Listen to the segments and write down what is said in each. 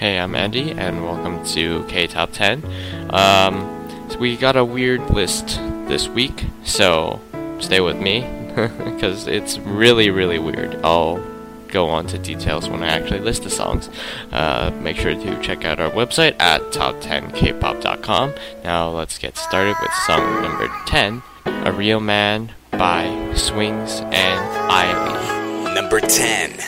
Hey, I'm Andy, and welcome to K Top 10. Um, so we got a weird list this week, so stay with me because it's really, really weird. I'll go on to details when I actually list the songs. Uh, make sure to check out our website at top10kpop.com. Now let's get started with song number 10, A Real Man by Swings and Ivy. Number 10.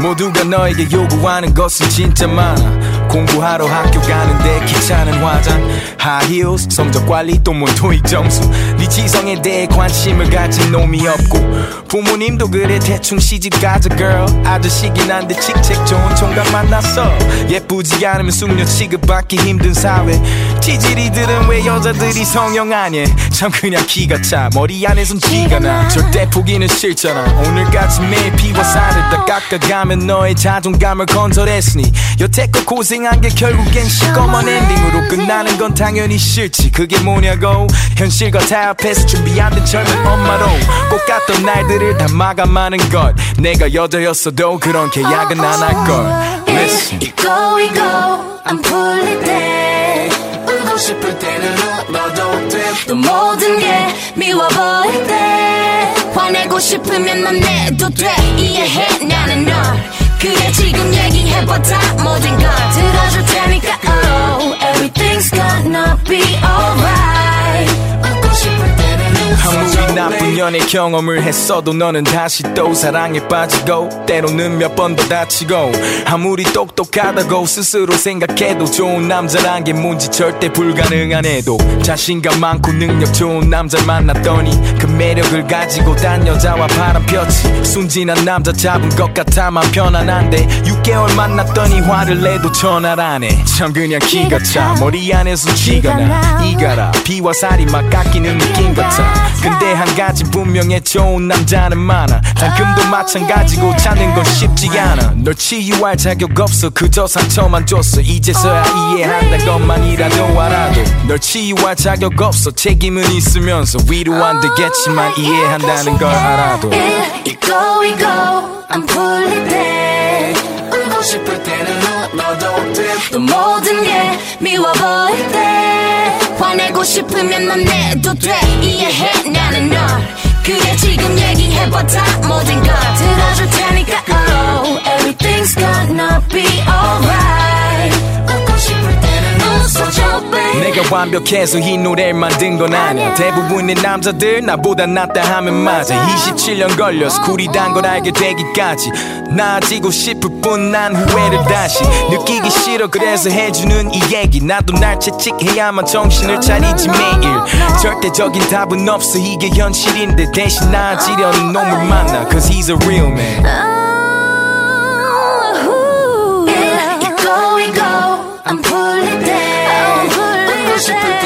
모두가 너에게 요구하는 것은 진짜 많아 공부하러 학교 가는데 귀찮은 화장. Heels 성적 관리 또뭐 토익 점수. 네 지성에 대해 관심을 가진 놈이 없고. 부모님도 그래 대충 시집 가자 girl. 아저씨긴 한데 칙책 좋은 총각 만났어. 예쁘지 않으면 숙녀 취급받기 힘든 사회. 티지리들은 왜 여자들이 성형 아니? 참 그냥 기가 차. 머리 안에선 쥐가 나. 절대 포기는 싫잖아. 오늘까지 매일 피워 살을 다 깎아가면 너의 자존감을 건설했으니. 여태껏 고생 한 게 결국엔 시꺼먼 엔딩으로 끝나는 건 당연히 싫지. 그게 뭐냐고? 현실과 타협해서 준비 안 된 젊은 엄마로 꼭 같던 날들을 다 마감하는 것. 내가 여자였어도 그런 계약은 안 할걸. Listen 잊고 잊고 안 풀릴 때 울고 싶을 때는 울어도 돼또 모든 게 미워 보일 때. 화내고 싶으면 넌 내도 돼. 이해해 나는 널 그래 지금 얘기해봐 다 모든 걸 들어줄 테니까 oh everything's gonna be alright. 웃고 싶을 때는 아무리 나쁜 연애 경험을 했어도 너는 다시 또 사랑에 빠지고 때로는 몇 번 더 다치고 아무리 똑똑하다고 스스로 생각해도 좋은 남자란 게 뭔지 절대 불가능한 애도. 자신감 많고 능력 좋은 남자 만났더니 그 매력을 가지고 딴 여자와 바람 폈지. 순진한 남자 잡은 것 같아만 편안한데 6개월 만났더니 화를 내도 전화를 안해. 참 그냥 기가 차. 머리 안에서 쥐가 나. 이가라. 비와 살이 막 깎이는 느낌 같아. 근데 한 가지 분명해. 좋은 남자는 많아. 단금도 마찬가지고 찾는 건 쉽지 않아. 널 치유할 자격 없어. 그저 상처만 줬어. 이제서야 이해한다는 것만이라도 알아도 널 치유할 자격 없어. 책임은 있으면서 위로 안 되겠지 만 이해한다는 걸 알아도 잊고 잊고 안 풀릴 때 울고 싶을 때는 울어도 돼또 모든 게 미워 보일 때. 화내고 싶으면 넌 내도 돼. 이해해 나는 널. 그래 지금 얘기해봐 다 모든 걸 들어줄 테니까 oh everything's gonna be alright 내가 완벽해서 이 노래를 만든 건 아니야. 대부분의 남자들 나보다 낫다 하면 맞아. 27년 걸려서 쿨이 단 걸 알게 되기까지. 나아지고 싶을 뿐 난 후회를 다시 느끼기 싫어. 그래서 해주는 이 얘기. 나도 날 채찍해야만 정신을 차리지 매일. 절대적인 답은 없어. 이게 현실인데 대신 나아지려는 놈을 만나. Cause he's a real man. 잊고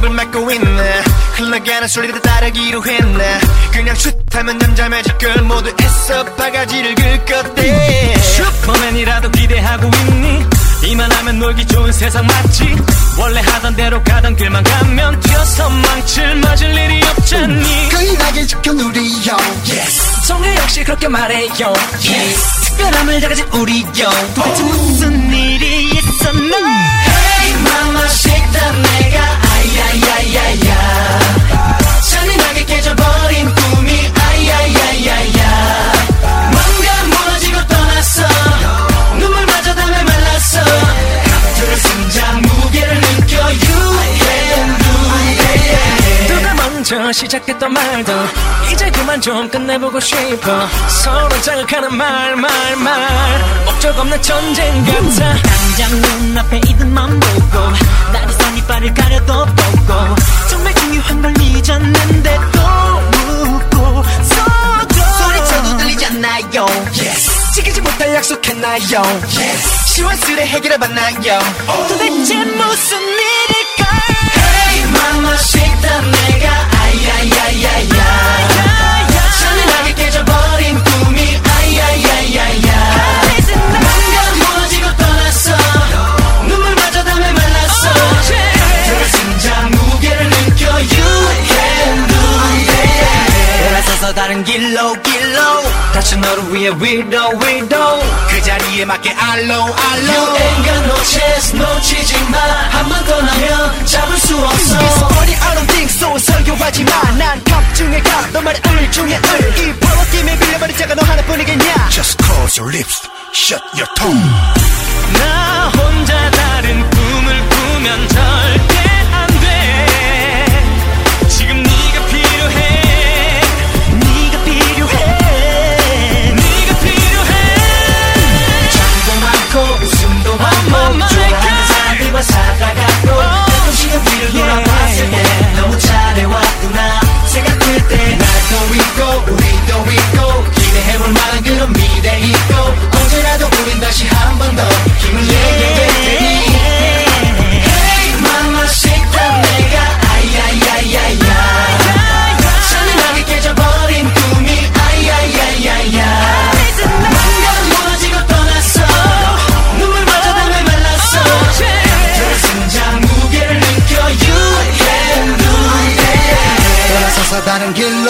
입을 막고 있네. 흘러가는 소리를 따르기로 했네. 그냥 슛하면 남자 매직걸 모두 애써 바가지를 긁었대 슈퍼맨이라도 기대하고 있니? 이만하면 놀기 좋은 세상 맞지? 원래 하던 대로 가던 길만 가면 뛰어서 망칠 맞을 일이 없잖니? 강인하게 지켜 누리요. Yes. 성에 역시 그렇게 말해요. Yes. 특별함을 다 가진 우리요. 도대체 무슨 일이 있었나? Hey mama shake that 내가 아야야야야. 잔인하게 깨져버린 꿈이 아야야야야 처음부터 시작했던 말도 이제 그만 좀 끝내보고 싶어. 서로 자극하는 말 말 말. 목적 없는 전쟁 같아. 당장 눈앞에 이름만 보고 나를 선이빨을 가려도 보고 정말 중요한 걸 잊었는데 또 묻고 소리쳐도 들리지 않나요? 지키지 못할 약속했나요? 시원스레 해결해봤나요? 도대체 무슨 일 위해 위로 위로 그 자리에 맞게 알로 알로 You ain't got no chance 놓치지 마 한 번 떠나면 잡을 수 없어. Funny I don't think so. 설교하지 마난 갑 중에 갑너 말에 을 중에 을이 파워 팀에 빌려버린 자가 너 하나뿐이겠냐? Just close your lips Shut your tongue. 나 혼자 다른 꿈을 꾸면 절대 사람들과 살아가고 가끔씩 은 뒤를 돌아봤을 때 너무 잘해왔구나 생각할 때 날도 있고 우리도 있고 기대해볼 만한 그런 미래 있고 언제라도 우린 다시 한 번 더 힘을 내게 될 테니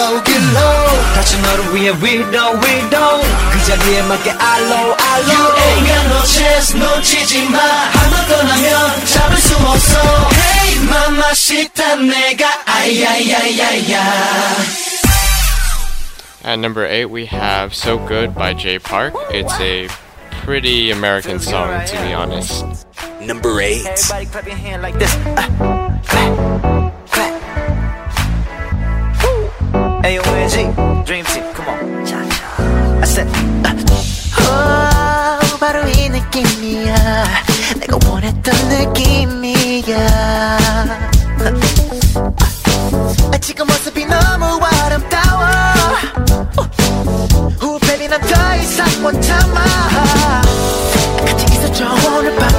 다른 길로 길로 다시 너를 위해 위로 위로 그 자리에 맞게 알로 알로 You ain't got no chance 놓치지 마한 번 떠나면 잡을 수 없어 Hey mama 식단 내가 아야야야야 At number 8, we have So Good by Jay Park. It's a pretty American song, to be honest. Number 8. AONG Dream Team come on. I said uh. oh, 바로 이 느낌이야. 내가 원했던 느낌이야. 아, 지금 모습이 너무 아름다워. 후 baby 난더 이상 못 참아. 같이 있어줘 오늘 밤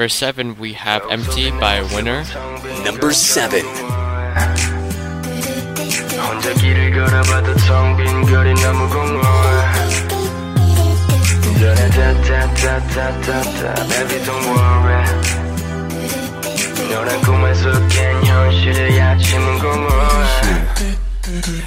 number seven, we have Empty by Winner. Number 7. 혼자 길을 걸어봐도 텅 빈 거리 너무 공허해 다다다다다다 Baby don't worry 너란 꿈에서 깬 현실의 아침은 공허해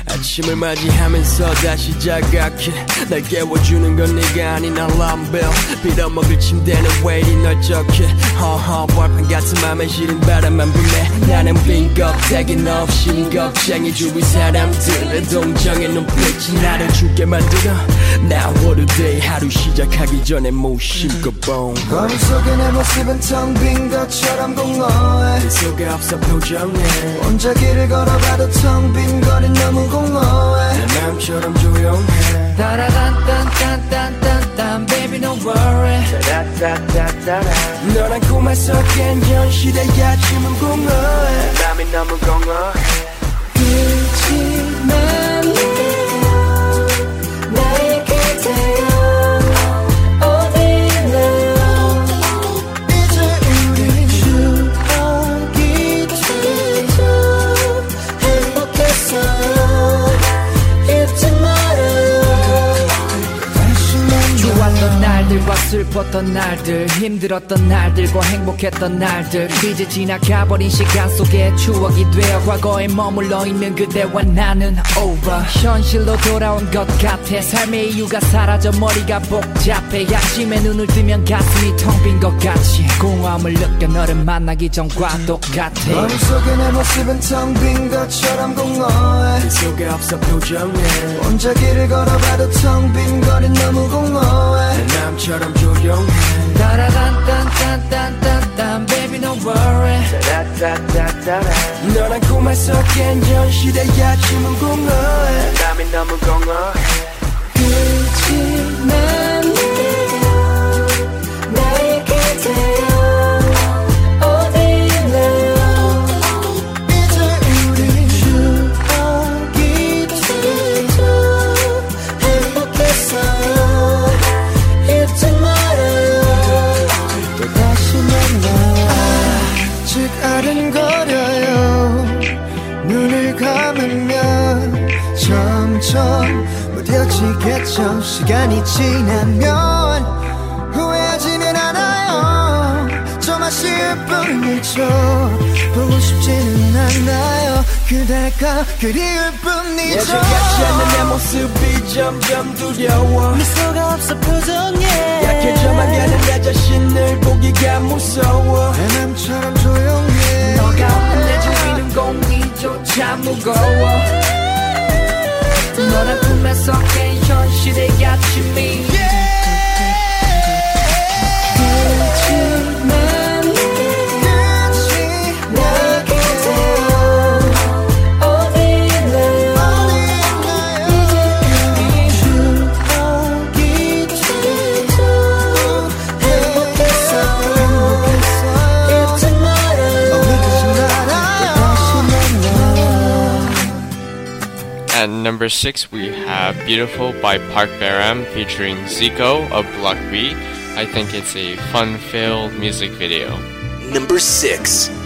아침을 맞이하면서 다시 자각해. 날 깨워주는 건 네가 아닌 알람벨 빌어먹을 침대는 왜 이리 널쩍해? 허허 벌판 같은 맘에 시린 바람만 불네 나는 빈 껍데기 없이 겁쟁이 주위 사람들의 동정의 눈빛이 나를 죽게 만들어. Now what a day. 하루 시작하기 전에 무심코 뽕 거리 속에 내 모습은 텅 빈 것처럼 공허해. 네 속에 없어 표정에 혼자 길을 걸어가도 텅 빈 거리 너무 공허해. 내 맘처럼 조용해. 따라단딴딴딴딴딴 baby don't worry. 너란 꿈에서 깬 현실의 아침은 공허해. 땀이 너무 공허해. 그치만 슬펐던 날들 힘들었던 날들과 행복했던 날들. 이제 지나가버린 시간 속에 추억이 되어 과거에 머물러 있는 그대와 나는 over. 현실로 돌아온 것 같아 삶의 이유가 사라져 머리가 복잡해. 아침에 눈을 뜨면 가슴이 텅 빈 것 같이. 공허함을 느껴 너를 만나기 전과 똑같아. 거리 속에 내 모습은 텅 빈 것처럼 공허해. 네 속에 없어 표정에. 혼자 길을 걸어봐도 텅 빈 거리 너무 공허해. 내 맘처럼 조용해 따라단딴딴딴딴딴 baby don't worry. 너란 꿈에서 깬 현실의 아침은 공허해. 땀이 너무 공허해. 그치만 나 무뎌지겠죠 시간이 지나면 후회하지는 않아요. 좀 아쉬울 뿐이죠 보고 싶지는 않아요. 그대가 그리울 뿐이죠. 예전 같지 않는 내 모습이 점점 두려워. 미소가 없어 표정에 약해져만 가는 내 자신을 보기가 무서워. 내 맘처럼 조용해. 너가 없는 내 주위는 공기조차 무거워 너란 꿈에서 깬 현실의 아침이 그 number six, we have Beautiful by Park Baram featuring Zico of Block B. I think it's a fun filled music video. Number 6.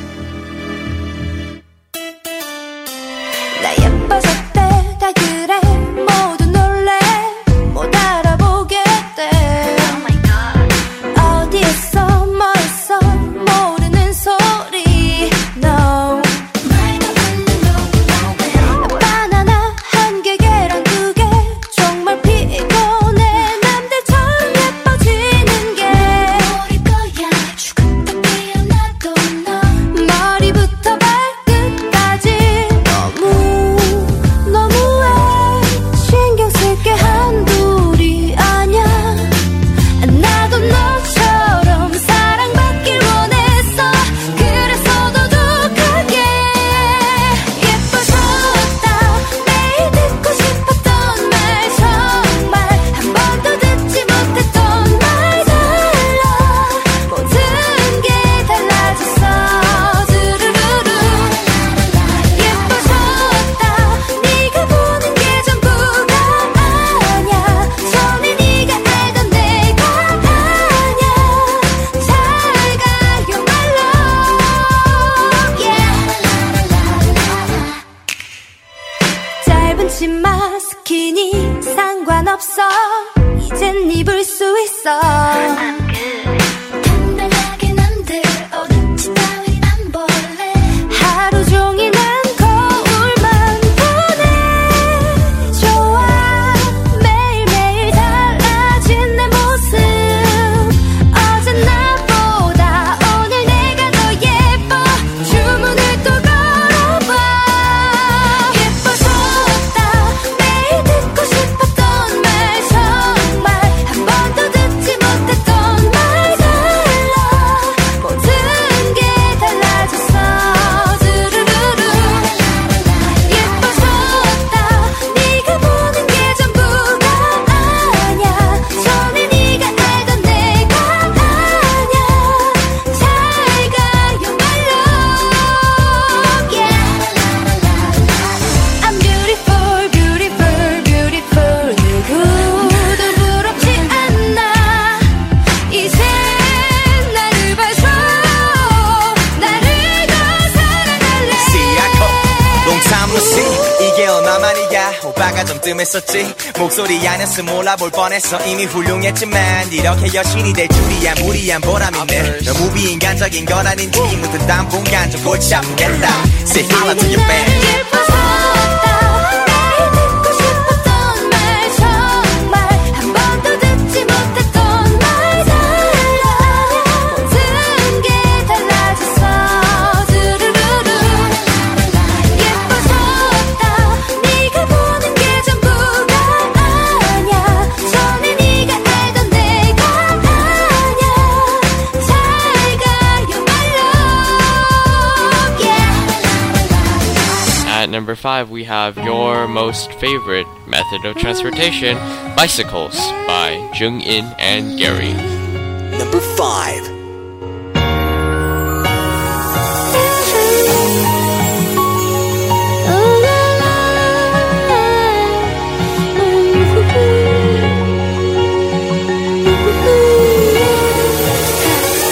목소리 안에서 몰라볼 뻔했어. 이미 훌륭했지만 이렇게 여신이 될 줄이야. 무리한 보람 있네. 너무 비인간적인 건 아닌지 묻은 당분간 좀 골치 아프겠다. Say hello to your band five, we have your most favorite method of transportation, bicycles, by Jung In and Gary. Number 5.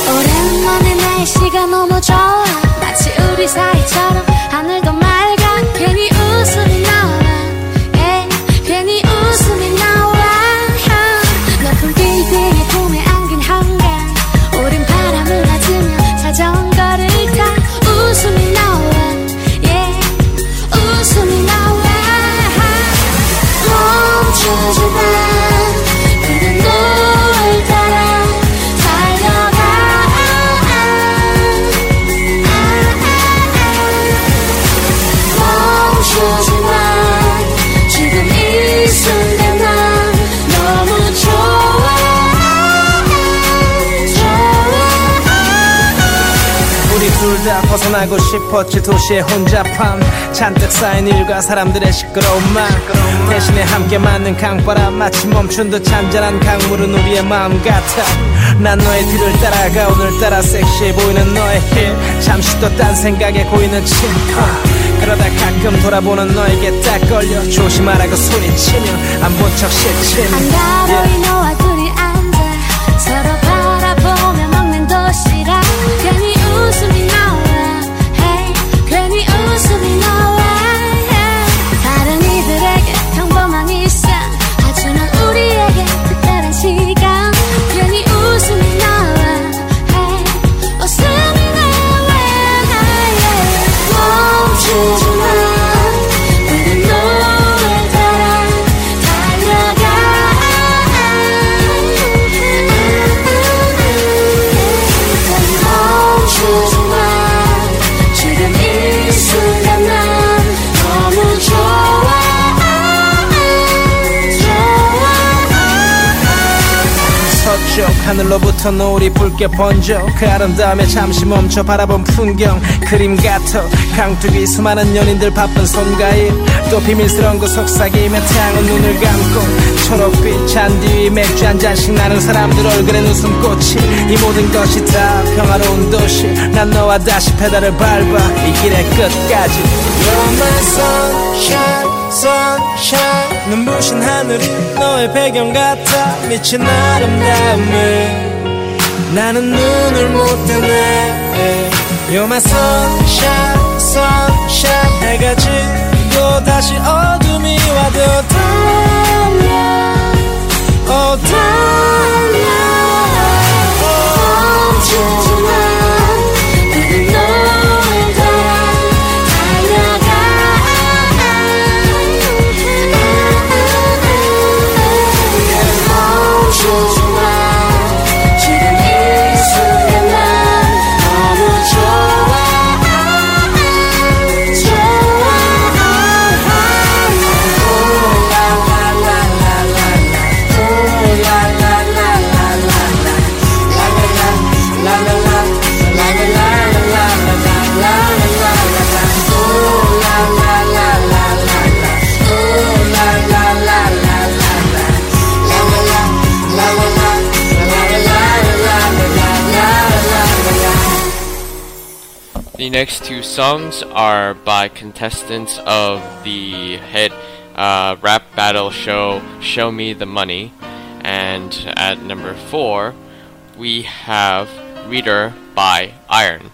오랜만에 날씨가 너무 좋아 마치 우리 사이처럼 하늘 벗어나고 싶었지 도시의 혼잡함 잔뜩 쌓인 일과 사람들의 시끄러운 말. 대신에 함께 맞는 강바람 마치 멈춘 듯 잔잔한 강물은 우리의 마음 같아. 난 너의 뒤를 따라가 오늘따라 섹시해 보이는 너의 힐. 잠시 또 딴 생각에 고이는 침 아, 그러다 가끔 돌아보는 너에게 딱 걸려 조심하라고 소리치며 안 본 척 실치는 한가로이 너와 둘이 앉아 서로 바라보며 먹는 도시락 하늘로부터 노을이 붉게 번져 그 아름다움에 잠시 멈춰 바라본 풍경 그림 같아. 강둑이 수많은 연인들 바쁜 손가일 또 비밀스러운 그 속삭이며 태양은 눈을 감고 초록빛 잔디 위 맥주 한 잔씩 나는 사람들 얼굴엔 웃음꽃이 이 모든 것이 다 평화로운 도시. 난 너와 다시 페달을 밟아 이 길의 끝까지. You're my sunshine sunshine 눈부신 하늘이 너의 배경 같아 미친 아름다움에 나는 눈을 못 뜨네. You're my sunshine, sunshine. 해가 지고 다시 어둠이 와도 달려, oh 달려. The next two songs are by contestants of the hit uh, rap battle show Show Me the Money. And at number four, we have Reader by Iron.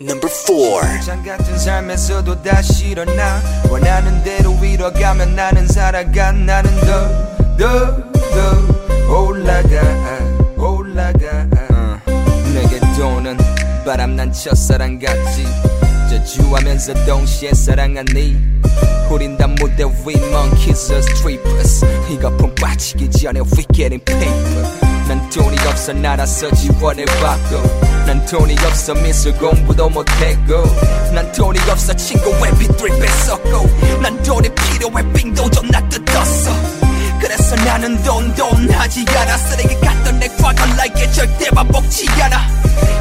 Number 4. 장 같은 삶에서도 다시 일어나 원하는 대로 위로 가면 나는 살아가 나는 더더더 올라가 올라가 바람난 첫사랑 같지. 저주하면서 동시에 사랑하니. 우린 다 무대 위 monkeys or strippers 이 거품 빠지기 전에 we getting paper. 난 돈이 없어 날아서 지원해봤고. 난 돈이 없어 미술 공부도 못했고. 난 돈이 없어 친구 mp3 뺐었고. 난 돈이 필요해 빙도 좀나 뜯었어 그래서 나는 돈돈 하지 않아. 쓰레기 같던 내 과거 like 절대 반복지 않아.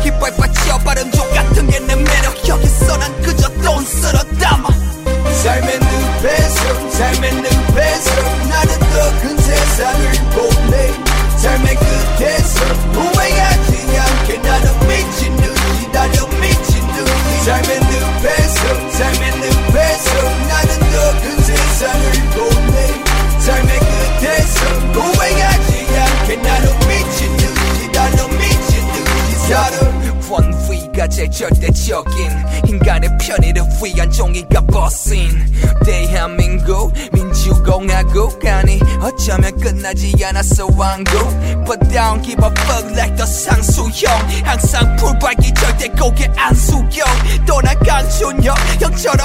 힙합 빠져 발음 족 같은 게 내 매력. 여기서 난 그저 돈 쓸어 담아. 삶의 늪에서 삶의 늪에서 형. 항상 풀밟기 절대 고개 안 숙여. 또난 강준혁 형처럼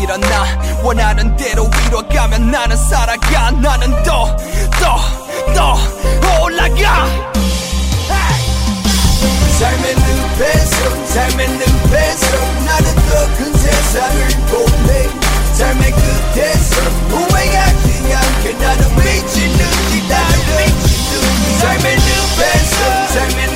일어나. 원하는 대로 위로 가면 나는 살아가. 나는 더 더 더 올라가. 삶의 늪에서 삶의 늪에서 나는 더 큰 세상을 보내 삶의 끝에서 후회하지 않게 나는 듯이 달려. 삶의 늪에서 삶의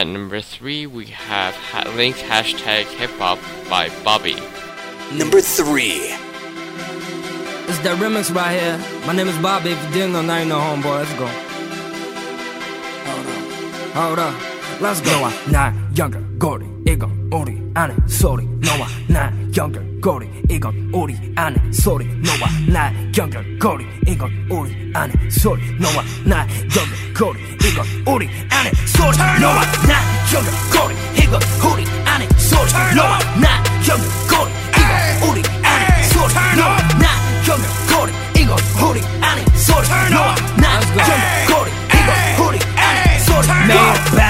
At number 3, we have link hashtag hip hop by Bobby. Number 3 It's the remix right here. My name is Bobby. If you didn't know, now you know, homeboy. Let's go. Hold up. Hold up. Let's go. No, I'm not younger. Gordy, Ego, Ori, Annie, Sorry. No, I'm not younger. 연결고리 이건 우리 안의 소리. 너와 나 연결고리 이건 우리 안의 소리. 너와 나 연결고리 이건 우리 안의 소리. 너와 나 연결고리 이건 우리 안의 소리. 너와 나 연결고리 이건 우리 안의 소리. 너와 나 연결고리 이건 우리 안의 소리. 너와 나 연결고리 이건 우리 안의 소리. 매일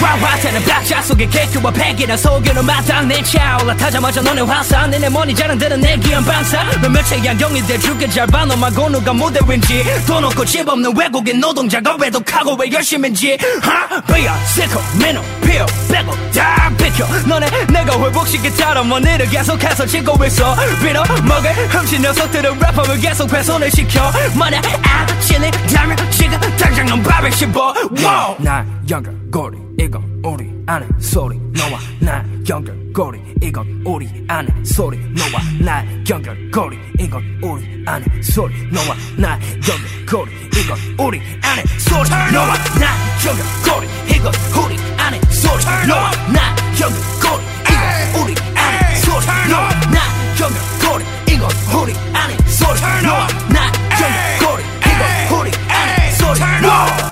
화화태는 박자 속에 개그와 패기는 속에는 마땅 내 차올라 타자마자 너네 화상 내내 머니 자랑들은 내 기한 방사. 몇몇의 양경이들 죽게 잘 봐 너만 고 누가 무대 윈지. 돈 없고 집 없는 외국인 노동자가 외독하고 왜 열심인지. 하? 베어 시커 민호 피어 빼고 다 비켜 너네 내가 회복시키 따라 머니를 계속해서 찍고 있어. 빌어 먹을 흠신 녀석들은 래퍼를 계속 훼손을 시켜. 만약 아찔리 다면 지금 당장 넌 밥을 씹어. Wow. 나 younger, gory, ego, ori, ane, sorry, no one, not younger, gory, ego, ori, ane, sorry, no one, not younger, gory, ego, ori, ane, sorry, no one, not younger, gory, ego, ori, ane, sorry, no one, not younger, gory, ego, ori, ane, sorry, no one, not younger, gory, ego, ori, ane, sorry, no one, not younger, gory, ego, ori, ane, sorry, no one, not younger, gory, ego, ori, ane, sorry, no.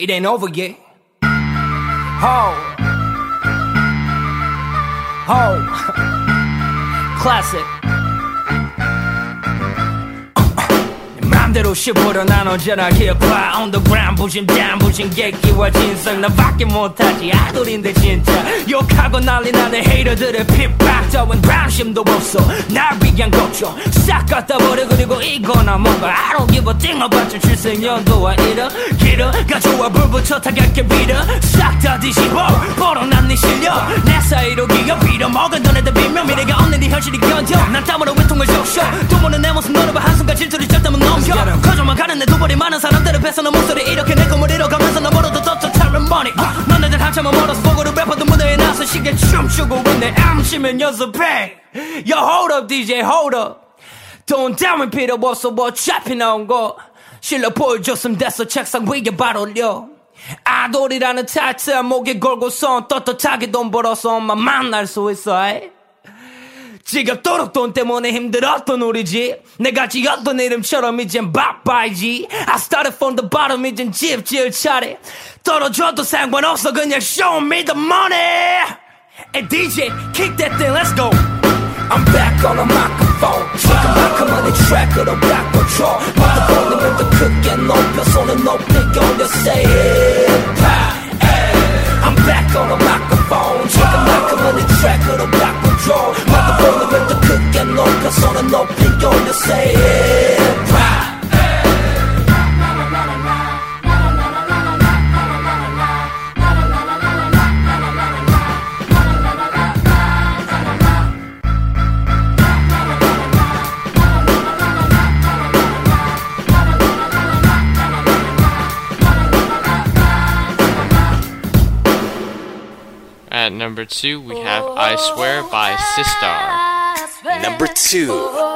It ain't over yet. Ho. Ho. Classic 맘대로 씹으려 난 언제나 힙합 On the ground 부심 down 부심 객기와 진성 나밖에 못하지 아돌인데 진짜. 욕하고 난리 나는 헤이터들의 핍박. 더운 방심도 없어 날 위한 걱정. 싹 갖다 버려 그리고 이거나 뭔가. I don't give a thing about your 출생연도와 이러 길어 가져와 불부터 타격해 빌어. 싹 다 뒤집어 벌어난 네 실력. 내 사이로 기어 빌어먹은 너네들 비명. 미래가 없는 네 현실이 견뎌. 난 땀으로 외통을 적셔. 또 보는 내 모습 너를 봐 한순간 질투를 절대못 넘겨 커져만 가는 내 두벌이 많은 사람들을 뺏어는 목소리 이렇게 내 꿈을 이뤄가면서 너더 타는 money 어, 너네들 한참은 멀어서 보고를 래퍼도 무대에 나서 시계 춤추고 있네. 암시면 연습해. Yo hold up DJ hold up. 돈 담을 필요 없어. 어차피 나온 거. 실력 보여줬으면 됐어. 책상 위에 바로 올려. 아돌이라는 타이틀 목에 걸고선. 떳떳하게 돈 벌어서 엄마 만날 수 있어 에이? 지겹도록 돈 때문에 힘들었던 우리 집 내가 지었던 이름처럼 이젠 바빠이지 I started from the bottom 이젠 집 지을 차례 떨어져도 상관없어 그냥 show me the money Hey DJ kick that thing let's go I'm back on the microphone 지금만큼은 이 트랙으로 바꿔줘 마이크폰이면 더 크게 높여 손을 높이 올려 say hip hop I'm back on the microphone. 지금만큼은 이 트랙으로 바꿔줘 마이크폰이면 더 크게 높여 손을 높이 올려 say hip At number two, we have I Swear by Sistar. Number two.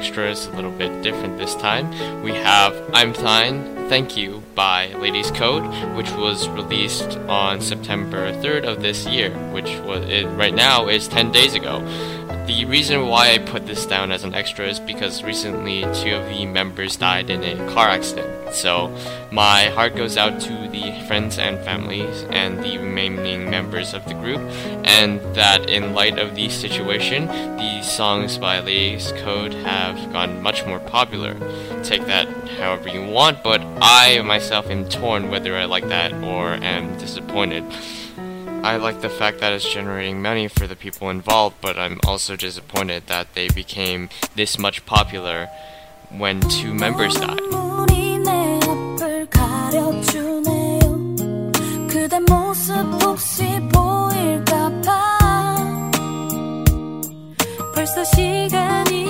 Extra is a little bit different this time. We have I'm Fine, Thank You by Ladies Code, which was released on September 3rd of this year, which was it, right now is 10 days ago. The reason why I put this down as an extra is because recently two of the members died in a car accident. So my heart goes out to the friends and families and the remaining members of the group, and that in light of the situation, the songs by Ladies Code have gone much more popular. Take that however you want, but I myself am torn whether I like that or am disappointed. I like the fact that it's generating money for the people involved, but I'm also disappointed that they became this much popular when two members died. 모습 혹시 보일까봐. 벌써 시간이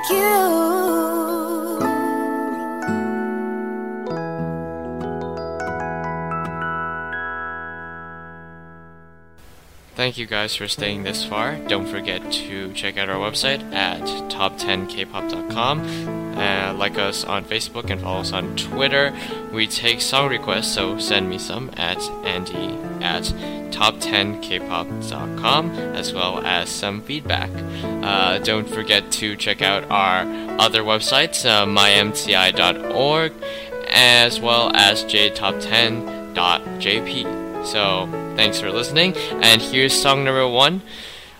like you. Thank you guys for staying this far. Don't forget to check out our website at top10kpop.com. Uh, like us on Facebook and follow us on Twitter. We take song requests, so send me some at Andy at top10kpop.com as well as some feedback. Uh, don't forget to check out our other websites, uh, mymti.org as well as jtop10.jp. So, thanks for listening, and here's song number one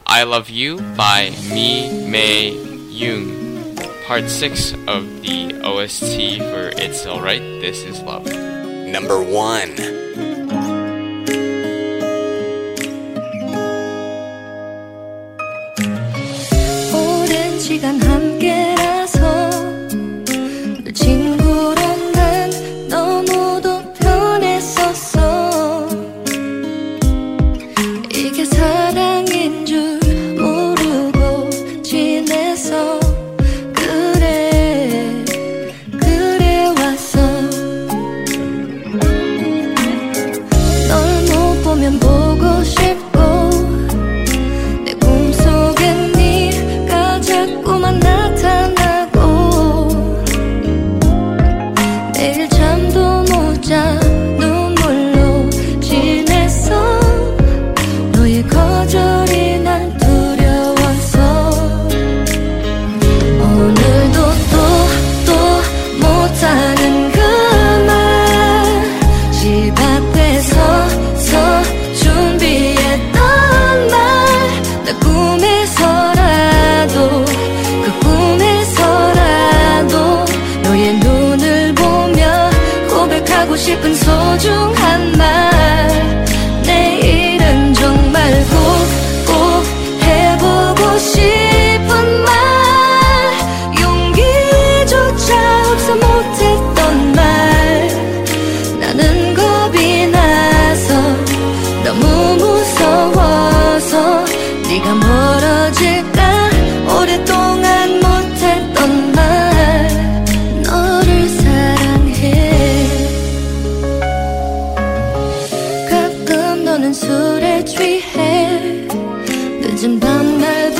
I Love You by Mi Mei Yoon, part six of the OST for It's Alright, This Is Love. Number one. 오랜 시간 함 술에 취해 늦은 밤날